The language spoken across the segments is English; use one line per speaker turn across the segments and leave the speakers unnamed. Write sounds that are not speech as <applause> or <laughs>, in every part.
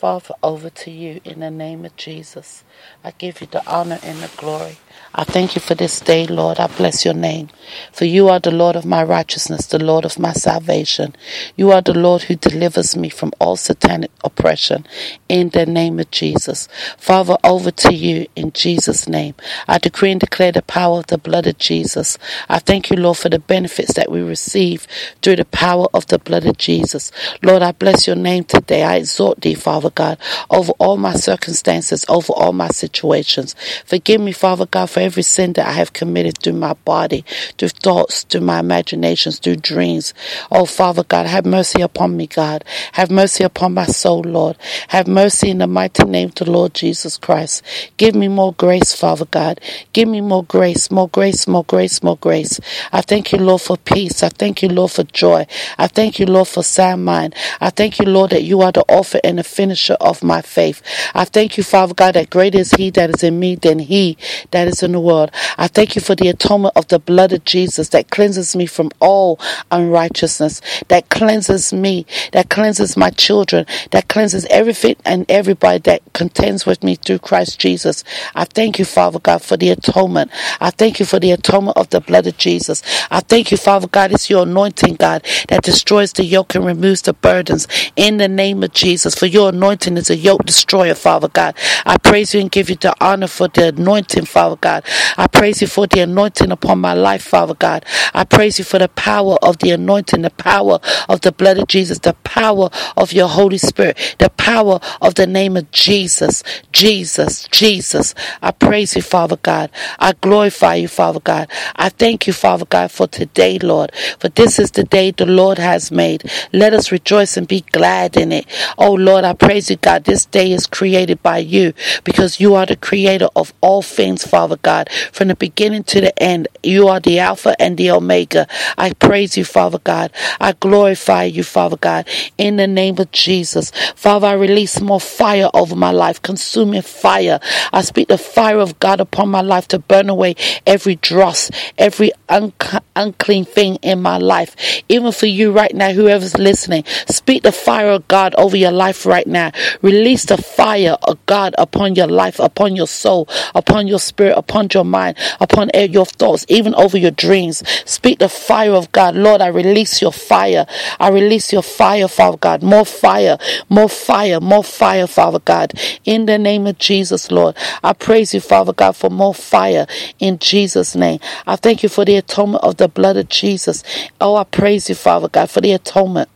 Father, over to you in the name of Jesus. I give you the honor and the glory. I thank you for this day, Lord. I bless your name. For you are the Lord of my righteousness, the Lord of my salvation. You are the Lord who delivers me from all satanic oppression in the name of Jesus. Father, over to you in Jesus' name. I decree and declare the power of the blood of Jesus. I thank you, Lord, for the benefits that we receive through the power of the blood of Jesus. Lord, I bless your name today. I exhort thee, Father God, over all my circumstances, over all my situations. Forgive me, Father God, for every sin that I have committed through my body, through thoughts, through my imaginations, through dreams. Oh, Father God, have mercy upon me, God. Have mercy upon my soul, Lord. Have mercy in the mighty name of the Lord Jesus Christ. Give me more grace, Father God. Give me more grace, more grace, more grace, more grace. I thank you, Lord, for peace. I thank you, Lord, for joy. I thank you, Lord, for sound mind. I thank you, Lord, that you are the author and the finisher of my faith. I thank you, Father God, that greater is He that is in me than He that is in the world. I thank you for the atonement of the blood of Jesus that cleanses me from all unrighteousness, that cleanses me, that cleanses my children, that cleanses everything and everybody that contends with me through Christ Jesus. I thank you, Father God, for the atonement. I thank you for the atonement of the blood of Jesus. I thank you, Father God, it's your anointing, God, that destroys the yoke and removes the burdens in the name of Jesus. For your anointing is a yoke destroyer, Father God. I praise you and give you the honor for the anointing, Father God. I praise you for the anointing upon my life, Father God. I praise you for the power of the anointing, the power of the blood of Jesus, the power of your Holy Spirit, the power of the name of Jesus, Jesus, Jesus. I praise you, Father God. I glorify you, Father God. I thank you, Father God, for today, Lord. For this is the day the Lord has made. Let us rejoice and be glad in it. Oh, Lord, I praise you, God. This day is created by you because you are the creator of all things, Father God. From the beginning to the end, you are the Alpha and the Omega. I praise you, Father God. I glorify you, Father God, in the name of Jesus. Father, I release more fire over my life, consuming fire. I speak the fire of God upon my life to burn away every dross, every unclean thing in my life. Even for you right now, whoever's listening, speak the fire of God over your life right now. Release the fire of God upon your life, upon your soul, upon your spirit, upon your mind, upon your thoughts, even over your dreams. Speak the fire of God. Lord, I release your fire. I release your fire, Father God. More fire, more fire, more fire, Father God. In the name of Jesus, Lord. I praise you, Father God, for more fire in Jesus' name. I thank you for the atonement of the blood of Jesus. Oh, I praise you, Father God, for the atonement.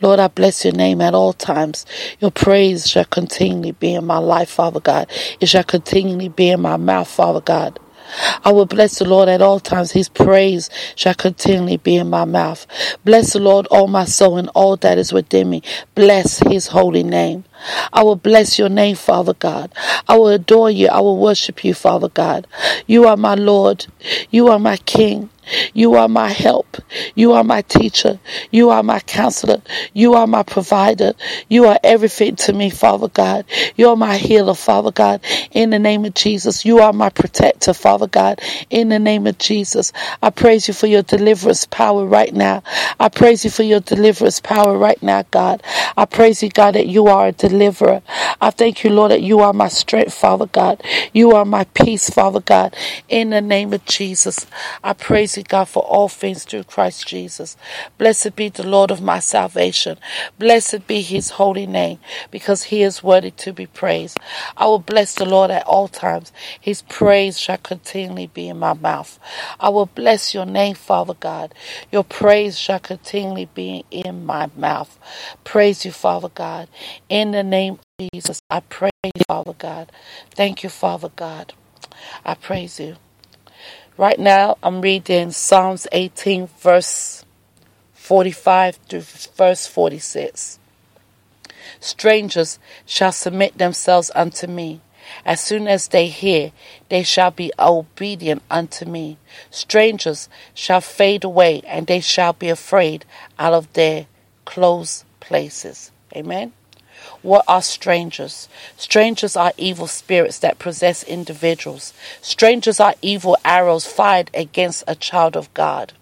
Lord, I bless your name at all times. Your praise shall continually be in my life, Father God. It shall continually be in my mouth, Father God. I will bless the Lord at all times. His praise shall continually be in my mouth. Bless the Lord, all my soul, and all that is within me. Bless his holy name. I will bless your name, Father God. I will adore you. I will worship you, Father God. You are my Lord. You are my King. You are my help. You are my teacher. You are my counselor. You are my provider. You are everything to me, Father God. You are my healer, Father God. In the name of Jesus, you are my protector, Father God. In the name of Jesus, I praise you for your deliverance power right now. I praise you for your deliverance power right now, God. I praise you, God, that you are a deliverer. I thank you, Lord, that you are my strength, Father God. You are my peace, Father God. In the name of Jesus, I praise Almighty God for all things through Christ Jesus. Blessed be the Lord of my salvation. Blessed be his holy name, because he is worthy to be praised. I will bless the Lord at all times. His praise shall continually be in my mouth. I will bless your name, Father God. Your praise shall continually be in my mouth. Praise you, Father God. In the name of Jesus, I praise you, Father God. Thank you, Father God. I praise you. Right now, I'm reading Psalms 18, verse 45 through verse 46. Strangers shall submit themselves unto me. As soon as they hear, they shall be obedient unto me. Strangers shall fade away, and they shall be afraid out of their close places. Amen. What are strangers? Strangers are evil spirits that possess individuals. Strangers are evil arrows fired against a child of God.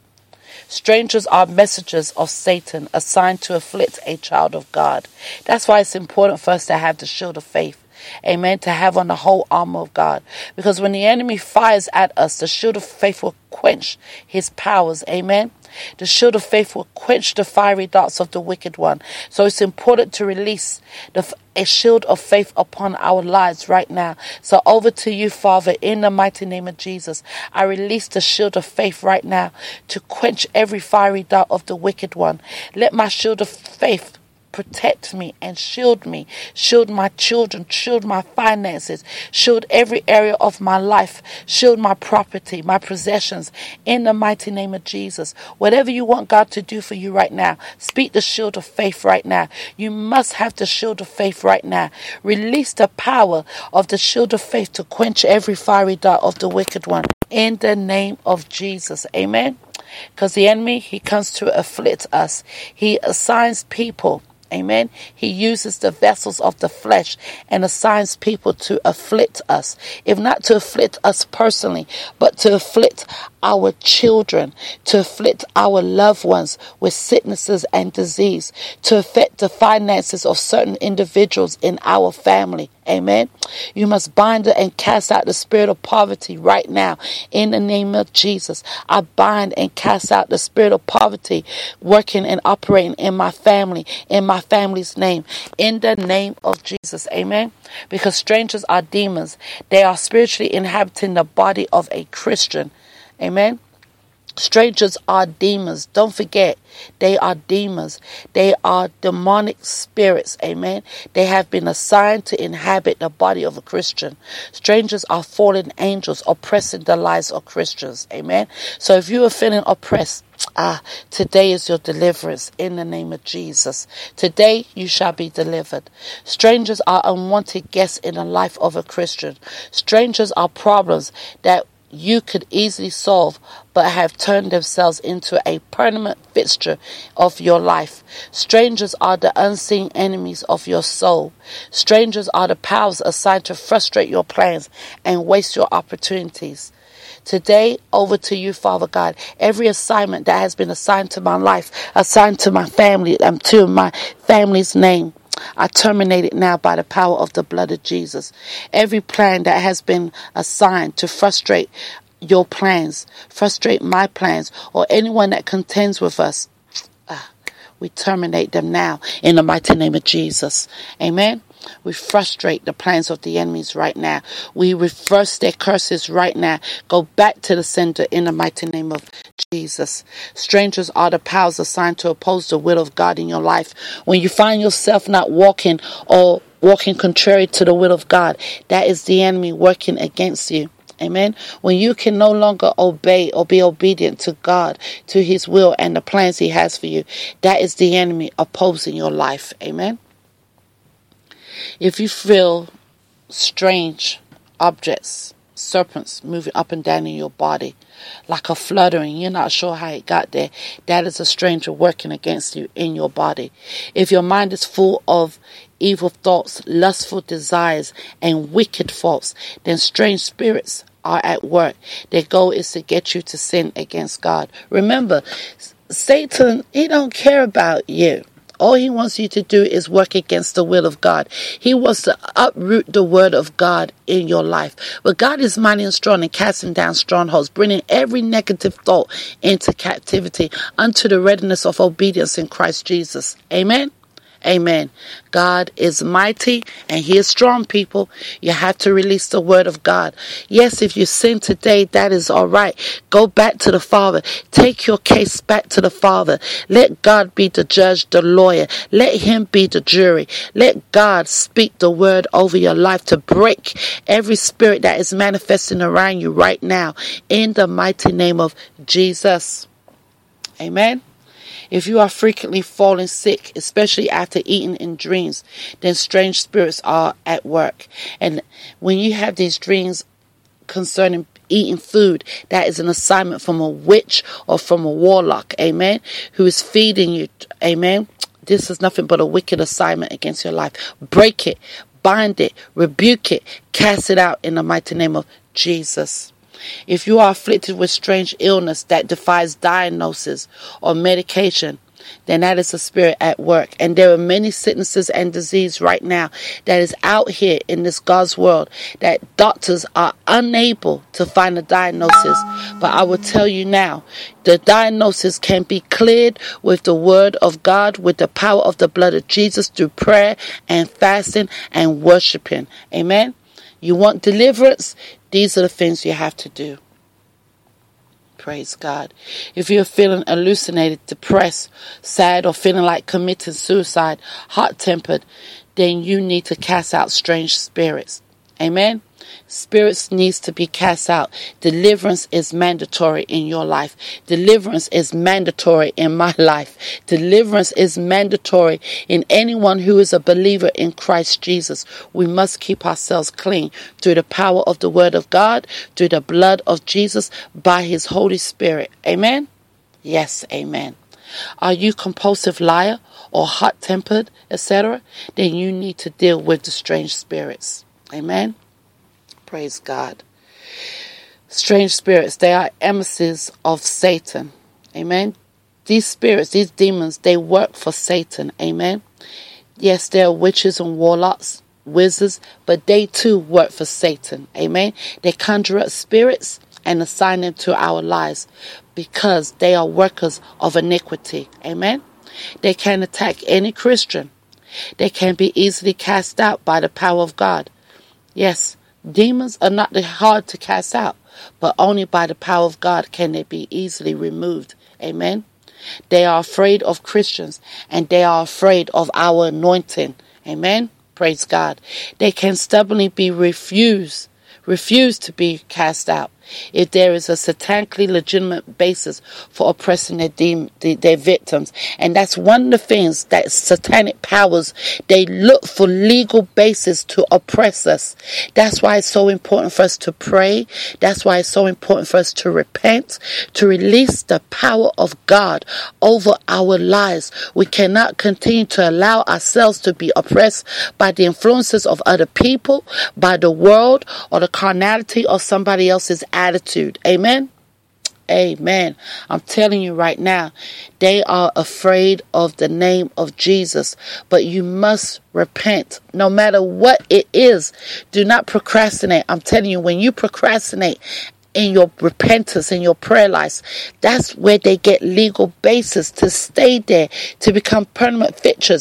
Strangers are messengers of Satan assigned to afflict a child of God. That's why it's important for us to have the shield of faith. Amen. To have on the whole armor of God. Because when the enemy fires at us, the shield of faith will quench his powers. Amen. The shield of faith will quench the fiery darts of the wicked one. So it's important to release the, a shield of faith upon our lives right now. So over to you, Father, in the mighty name of Jesus. I release the shield of faith right now to quench every fiery dart of the wicked one. Let my shield of faith protect me and shield me, shield my children, shield my finances, shield every area of my life, shield my property, my possessions, in the mighty name of Jesus. Whatever you want God to do for you right now, speak the shield of faith right now. You must have the shield of faith right now. Release the power of the shield of faith to quench every fiery dart of the wicked one. In the name of Jesus. Amen. Because the enemy, he comes to afflict us. He assigns people Amen. He uses the vessels of the flesh and assigns people to afflict us. If not to afflict us personally, but to afflict our children, to afflict our loved ones with sicknesses and disease, to affect the finances of certain individuals in our family. Amen. You must bind and cast out the spirit of poverty right now in the name of Jesus. I bind and cast out the spirit of poverty working and operating in my family, in my family's name, in the name of Jesus. Amen. Because strangers are demons, they are spiritually inhabiting the body of a Christian. Amen. Strangers are demons. Don't forget, they are demons. They are demonic spirits. Amen. They have been assigned to inhabit the body of a Christian. Strangers are fallen angels oppressing the lives of Christians. Amen. So if you are feeling oppressed, Ah, today is your deliverance in the name of Jesus. Today you shall be delivered. Strangers are unwanted guests in the life of a Christian. Strangers are problems that you could easily solve, but have turned themselves into a permanent fixture of your life. Strangers are the unseen enemies of your soul. Strangers are the powers assigned to frustrate your plans and waste your opportunities. Today, over to you, Father God. Every assignment that has been assigned to my life, assigned to my family, and um, to my family's name. I terminate it now by the power of the blood of Jesus. Every plan that has been assigned to frustrate your plans, frustrate my plans, or anyone that contends with us, uh, we terminate them now in the mighty name of Jesus. Amen. We frustrate the plans of the enemies right now. We reverse their curses right now. Go back to the sender in the mighty name of Jesus. Strangers are the powers assigned to oppose the will of God in your life. When you find yourself not walking or walking contrary to the will of God, that is the enemy working against you. Amen. When you can no longer obey or be obedient to God, to His will and the plans He has for you, that is the enemy opposing your life. Amen. If you feel strange objects, serpents moving up and down in your body, like a fluttering, you're not sure how it got there, that is a stranger working against you in your body. If your mind is full of evil thoughts, lustful desires, and wicked thoughts, then strange spirits are at work. Their goal is to get you to sin against God. Remember, Satan, he don't care about you. All he wants you to do is work against the will of God. He wants to uproot the word of God in your life. But God is mighty and strong and casting down strongholds, bringing every negative thought into captivity unto the readiness of obedience in Christ Jesus. Amen. Amen. God is mighty and He is strong, people. You have to release the word of God. Yes, if you sin today, that is all right. Go back to the Father. Take your case back to the Father. Let God be the judge, the lawyer. Let Him be the jury. Let God speak the word over your life to break every spirit that is manifesting around you right now in the mighty name of Jesus. Amen. If you are frequently falling sick, especially after eating in dreams, then strange spirits are at work. And when you have these dreams concerning eating food, that is an assignment from a witch or from a warlock, amen, who is feeding you, amen. This is nothing but a wicked assignment against your life. Break it, bind it, rebuke it, cast it out in the mighty name of Jesus. If you are afflicted with strange illness that defies diagnosis or medication, then that is a spirit at work. And there are many sicknesses and disease right now that is out here in this God's world that doctors are unable to find a diagnosis. But I will tell you now, the diagnosis can be cleared with the word of God, with the power of the blood of Jesus through prayer and fasting and worshiping. Amen. You want deliverance? These are the things you have to do. Praise God. If you're feeling hallucinated, depressed, sad, or feeling like committing suicide, hot tempered, then you need to cast out strange spirits. Amen. Spirits needs to be cast out. Deliverance is mandatory in your life. Deliverance is mandatory in my <laughs> life. Deliverance is mandatory in anyone who is a believer in Christ Jesus. We must keep ourselves clean through the power of the word of God, through the blood of Jesus, by his Holy Spirit. Amen. Yes, amen. Are you compulsive liar or hot tempered, etc.? Then you need to deal with the strange spirits. Amen. Praise God. Strange spirits, they are emissaries of Satan. Amen. These spirits, these demons, they work for Satan. Amen. Yes, they are witches and warlocks, wizards, but they too work for Satan. Amen. They conjure up spirits and assign them to our lives because they are workers of iniquity. Amen. They can attack any Christian. They can be easily cast out by the power of God. Yes, demons are not hard to cast out, but only by the power of God can they be easily removed. Amen. They are afraid of Christians and they are afraid of our anointing. Amen. Praise God. They can stubbornly be refused, refused to be cast out if there is a satanically legitimate basis for oppressing their, de- their victims. And that's one of the things that satanic powers, they look for legal basis to oppress us. That's why it's so important for us to pray. That's why it's so important for us to repent, to release the power of God over our lives. We cannot continue to allow ourselves to be oppressed by the influences of other people, by the world, or the carnality of somebody else's attitude. Amen. Amen. I'm telling you right now, they are afraid of the name of Jesus, but you must repent no matter what it is. Do not procrastinate. I'm telling you, when you procrastinate in your repentance in your prayer life that's where they get legal basis to stay there, to become permanent fixtures.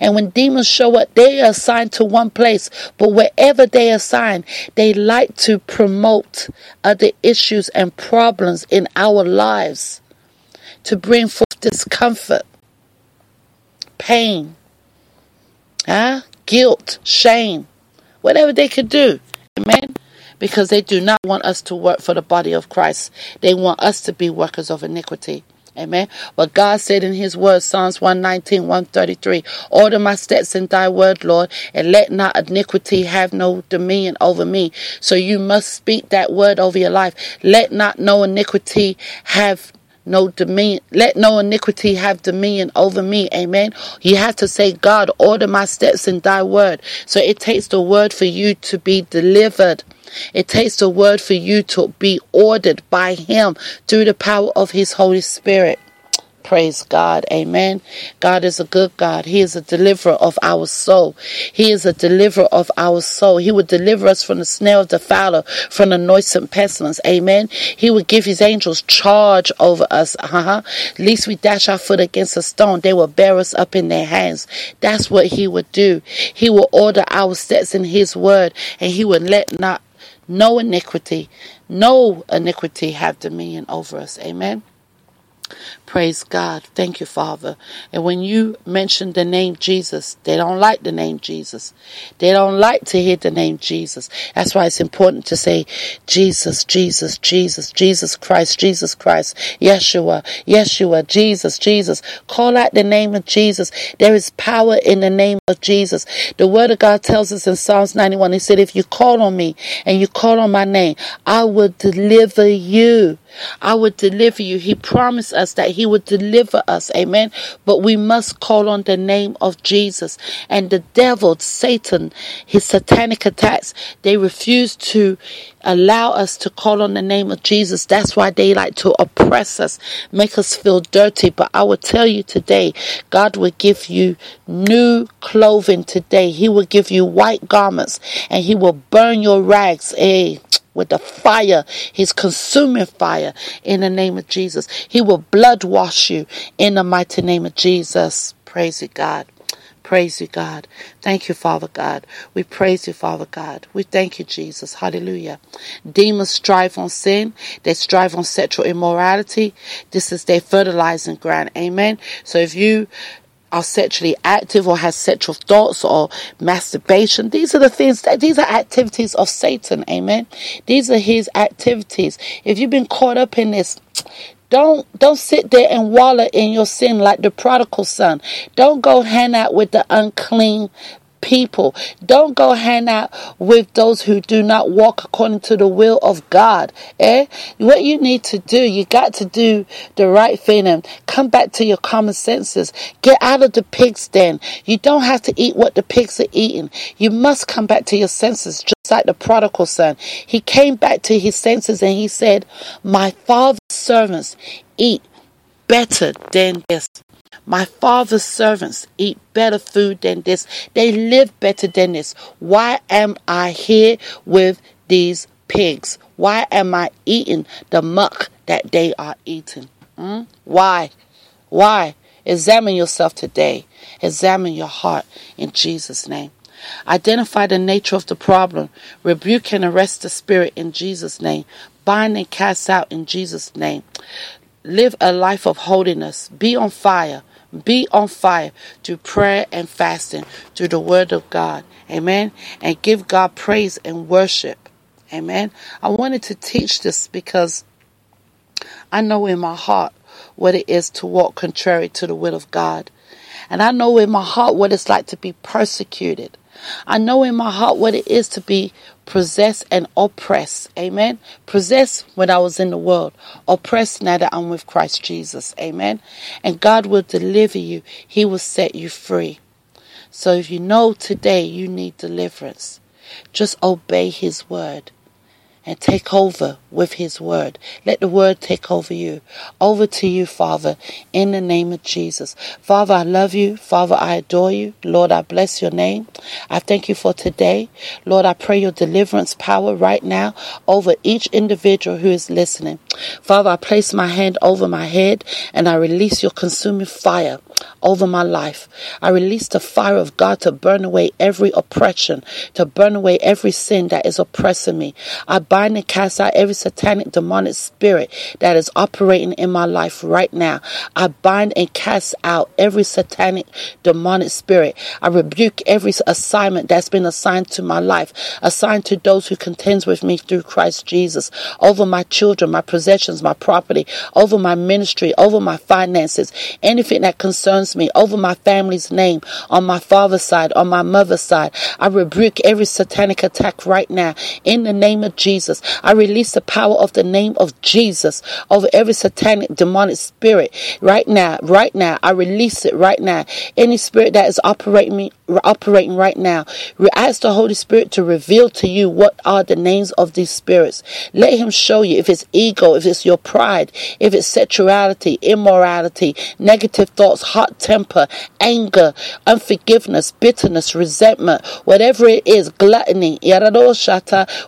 And when demons show up, they are assigned to one place. But wherever they are assigned, they like to promote other issues and problems in our lives to bring forth discomfort, pain, huh? guilt, shame, whatever they could do. Amen. Because they do not want us to work for the body of Christ. They want us to be workers of iniquity. Amen. But God said in his word, Psalms 119, 133, Order my steps in thy word, Lord, and let not iniquity have no dominion over me. So you must speak that word over your life. Let not no iniquity have no dominion let no iniquity have dominion over me amen you have to say god order my steps in thy word so it takes the word for you to be delivered it takes the word for you to be ordered by Him through the power of His Holy Spirit. Praise God. Amen. God is a good God. He is a deliverer of our soul. He is a deliverer of our soul. He would deliver us from the snare of the fowler, from the noisome pestilence. Amen. He would give his angels charge over us. Uh-huh. Least we dash our foot against a stone, they will bear us up in their hands. That's what he would do. He will order our steps in his word, and he would let not no iniquity, no iniquity have dominion over us. Amen. Praise God. Thank you, Father. And when you mention the name Jesus, they don't like the name Jesus. They don't like to hear the name Jesus. That's why it's important to say Jesus, Jesus, Jesus, Jesus Christ, Jesus Christ, Yeshua, Yeshua, Jesus, Jesus. Call out the name of Jesus. There is power in the name of Jesus. The word of God tells us in Psalms 91, He said, if you call on me and you call on my name, I will deliver you. I would deliver you. He promised us that He would deliver us. Amen. But we must call on the name of Jesus. And the devil, Satan, his satanic attacks, they refuse to allow us to call on the name of Jesus. That's why they like to oppress us, make us feel dirty. But I will tell you today, God will give you new clothing today. He will give you white garments and He will burn your rags. Hey, with the fire, his consuming fire in the name of Jesus. He will blood wash you in the mighty name of Jesus. Praise God. Praise you, God. Thank you, Father God. We praise you, Father God. We thank you, Jesus. Hallelujah. Demons strive on sin. They strive on sexual immorality. This is their fertilizing ground. Amen. So if you are sexually active or has sexual thoughts or masturbation. These are the things that these are activities of Satan. Amen. These are his activities. If you've been caught up in this, don't don't sit there and wallow in your sin like the prodigal son. Don't go hang out with the unclean people. Don't go hang out with those who do not walk according to the will of God. Eh? What you need to do, you got to do the right thing and come back to your common senses. Get out of the pig's den. You don't have to eat what the pigs are eating. You must come back to your senses, just like the prodigal son. He came back to his senses and he said, My father's servants eat better than this. My father's servants eat better food than this. They live better than this. Why am I here with these pigs? Why am I eating the muck that they are eating? Hmm? Why? Why? Examine yourself today. Examine your heart in Jesus' name. Identify the nature of the problem. Rebuke and arrest the spirit in Jesus' name. Bind and cast out in Jesus' name. Live a life of holiness. Be on fire. Be on fire through prayer and fasting, through the word of God. Amen. And give God praise and worship. Amen. I wanted to teach this because I know in my heart what it is to walk contrary to the will of God. And I know in my heart what it's like to be persecuted. I know in my heart what it is to be possessed and oppressed. Amen. Possessed when I was in the world, oppressed now that I'm with Christ Jesus. Amen. And God will deliver you, He will set you free. So if you know today you need deliverance, just obey His word and take over with His word. Let the word take over you. Over to you, Father, in the name of Jesus. Father, I love you. Father, I adore you. Lord, I bless your name. I thank you for today. Lord, I pray your deliverance power right now over each individual who is listening. Father, I place my hand over my head and I release your consuming fire over my life. I release the fire of God to burn away every oppression, to burn away every sin that is oppressing me. I bind and cast out every satanic demonic spirit that is operating in my life right now. I bind and cast out every satanic demonic spirit. I rebuke every assignment that's been assigned to my life, assigned to those who contends with me through Christ Jesus, over my children, my possessions, my property, over my ministry, over my finances, anything that concerns me, over my family's name, on my father's side, on my mother's side. I rebuke every satanic attack right now in the name of Jesus. I release the power of the name of Jesus over every satanic demonic spirit right now. Right now, I release it right now. Any spirit that is operating me, operating right now, we ask the Holy Spirit to reveal to you what are the names of these spirits. Let Him show you if it's ego, if it's your pride, if it's sexuality, immorality, negative thoughts, hot temper, anger, unforgiveness, bitterness, resentment, whatever it is, gluttony,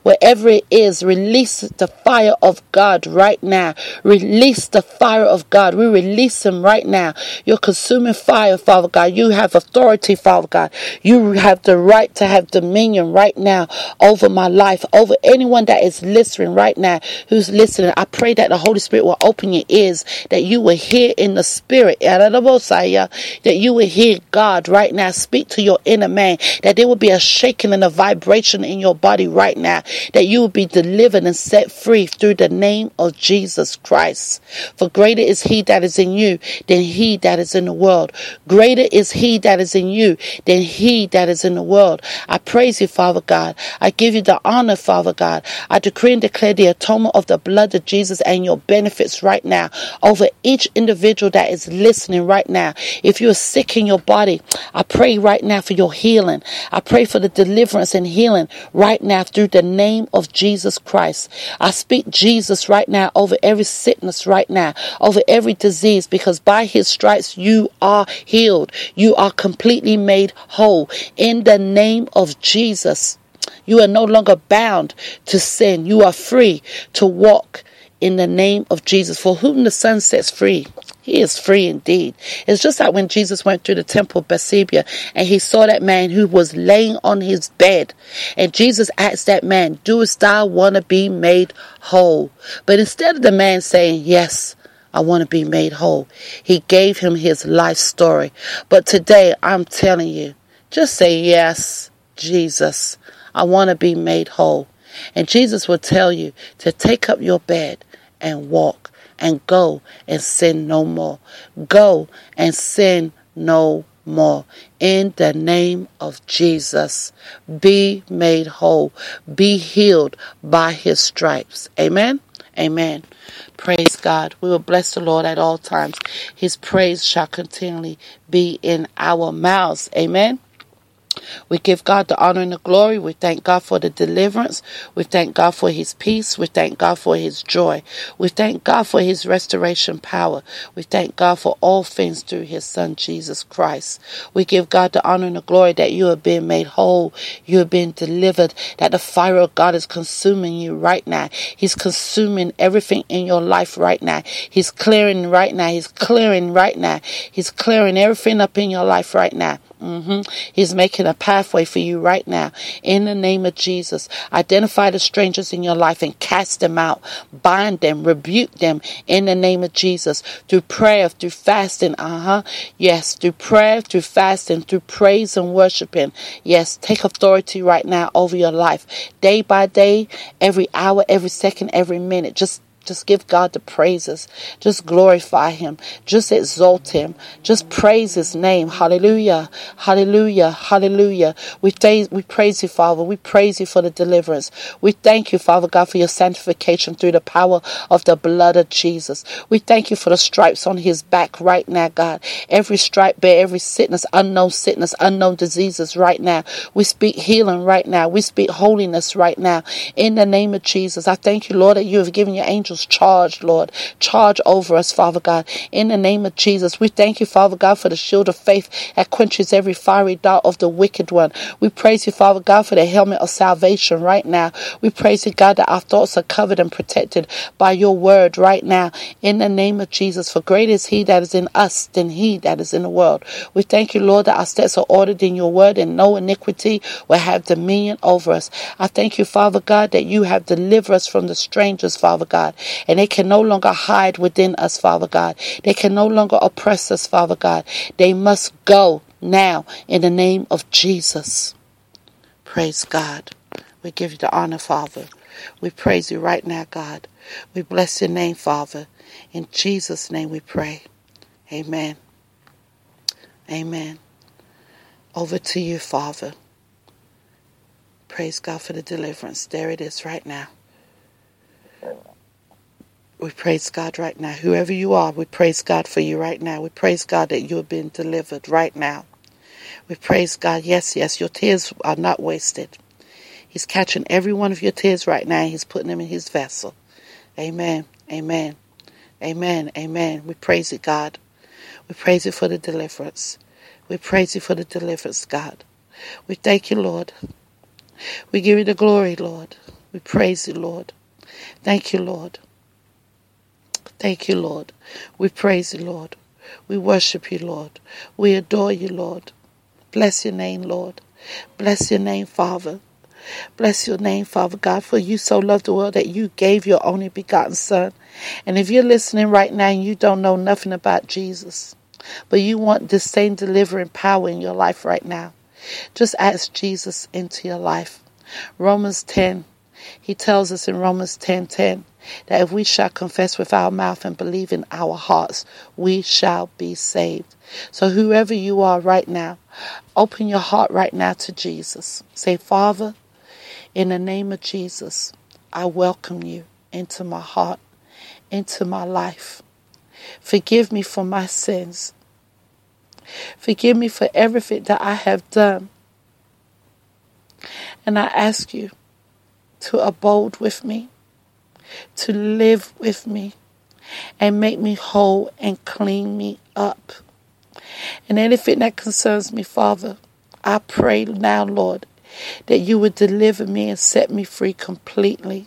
whatever it is, release the fire of God right now. Release the fire of God. We release Him right now. You're consuming fire, Father God. You have authority, Father God. You have the right to have dominion right now over my life, over anyone that is listening right now who's listening. I pray that the Holy Spirit will open your ears, that you will hear in the Spirit, that you will hear God right now speak to your inner man, that there will be a shaking and a vibration in your body right now, that you will be delivered and set free through the name of Jesus Christ. For greater is He that is in you than He that is in the world. Greater is He that is in you than He that is in the world. I praise you, Father God. I give you the honor, Father God. I decree and declare the atonement of the blood of Jesus and your benefits right now over each individual that is listening right now. If you're sick in your body, I pray right now for your healing. I pray for the deliverance and healing right now through the name of Jesus Christ. I speak Jesus right now over every sickness right now, over every disease, because by his stripes you are healed. You are completely made whole in the name of Jesus. You are no longer bound to sin. You are free to walk in the name of Jesus. For whom the Son sets free, he is free indeed. It's just like when Jesus went through the temple of Bethsaida and he saw that man who was laying on his bed. And Jesus asked that man, Doest thou want to be made whole? But instead of the man saying, Yes, I want to be made whole, he gave him his life story. But today I'm telling you, just say, Yes, Jesus, I want to be made whole. And Jesus will tell you to take up your bed and walk and go and sin no more. Go and sin no more. In the name of Jesus, be made whole, be healed by his stripes. Amen. Amen. Praise God. We will bless the Lord at all times. His praise shall continually be in our mouths. Amen. We give God the honor and the glory. We thank God for the deliverance. We thank God for His peace. We thank God for His joy. We thank God for His restoration power. We thank God for all things through His Son, Jesus Christ. We give God the honor and the glory that you have been made whole. You have been delivered, that the fire of God is consuming you right now. He's consuming everything in your life right now. He's clearing right now. He's clearing right now. He's clearing everything up in your life right now. Mm-hmm. He's making a pathway for you right now. In the name of Jesus, identify the strangers in your life and cast them out. Bind them, rebuke them in the name of Jesus. Through prayer, through fasting. Uh huh. Yes, through prayer, through fasting, through praise and worshiping. Yes, take authority right now over your life. Day by day, every hour, every second, every minute. Just just give God the praises. Just glorify Him. Just exalt Him. Just praise His name. Hallelujah. Hallelujah. Hallelujah. We, th- we praise you, Father. We praise you for the deliverance. We thank you, Father God, for your sanctification through the power of the blood of Jesus. We thank you for the stripes on His back right now, God. Every stripe bear every sickness, unknown sickness, unknown diseases right now. We speak healing right now. We speak holiness right now. In the name of Jesus, I thank you, Lord, that you have given your angels angels charge, Lord. Charge over us, Father God. In the name of Jesus, we thank you, Father God, for the shield of faith that quenches every fiery dart of the wicked one. We praise you, Father God, for the helmet of salvation right now. We praise you, God, that our thoughts are covered and protected by your word right now. In the name of Jesus, for greater is he that is in us than he that is in the world. We thank you, Lord, that our steps are ordered in your word and no iniquity will have dominion over us. I thank you, Father God, that you have delivered us from the strangers, Father God, and they can no longer hide within us, Father God. They can no longer oppress us, Father God. They must go now in the name of Jesus. Praise God. We give you the honor, Father. We praise you right now, God. We bless your name, Father. In Jesus' name we pray. Amen. Amen. Over to you, Father. Praise God for the deliverance. There it is right now. We praise God right now. Whoever you are, we praise God for you right now. We praise God that you have been delivered right now. We praise God. Yes, yes, your tears are not wasted. He's catching every one of your tears right now. He's putting them in his vessel. Amen. Amen. Amen. Amen. We praise you, God. We praise you for the deliverance. We praise you for the deliverance, God. We thank you, Lord. We give you the glory, Lord. We praise you, Lord. Thank you, Lord. Thank you, Lord. We praise you, Lord. We worship you, Lord. We adore you, Lord. Bless your name, Lord. Bless your name, Father. Bless your name, Father God, for you so loved the world that you gave your only begotten Son. And if you're listening right now and you don't know nothing about Jesus, but you want this same delivering power in your life right now, just ask Jesus into your life. Romans 10, he tells us in Romans 10 10 that if we shall confess with our mouth and believe in our hearts, we shall be saved. So, whoever you are right now, open your heart right now to Jesus. Say, Father, in the name of Jesus, I welcome you into my heart, into my life. Forgive me for my sins. Forgive me for everything that I have done. And I ask you to abode with me to live with me and make me whole and clean me up. And anything that concerns me, Father, I pray now, Lord, that you would deliver me and set me free completely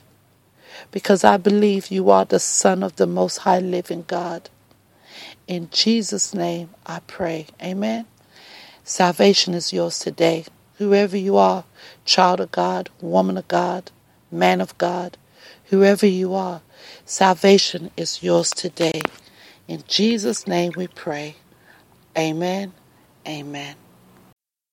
because I believe you are the Son of the Most High Living God. In Jesus' name I pray. Amen. Salvation is yours today. Whoever you are, child of God, woman of God, man of God, whoever you are, salvation is yours today. In Jesus' name we pray. Amen. Amen.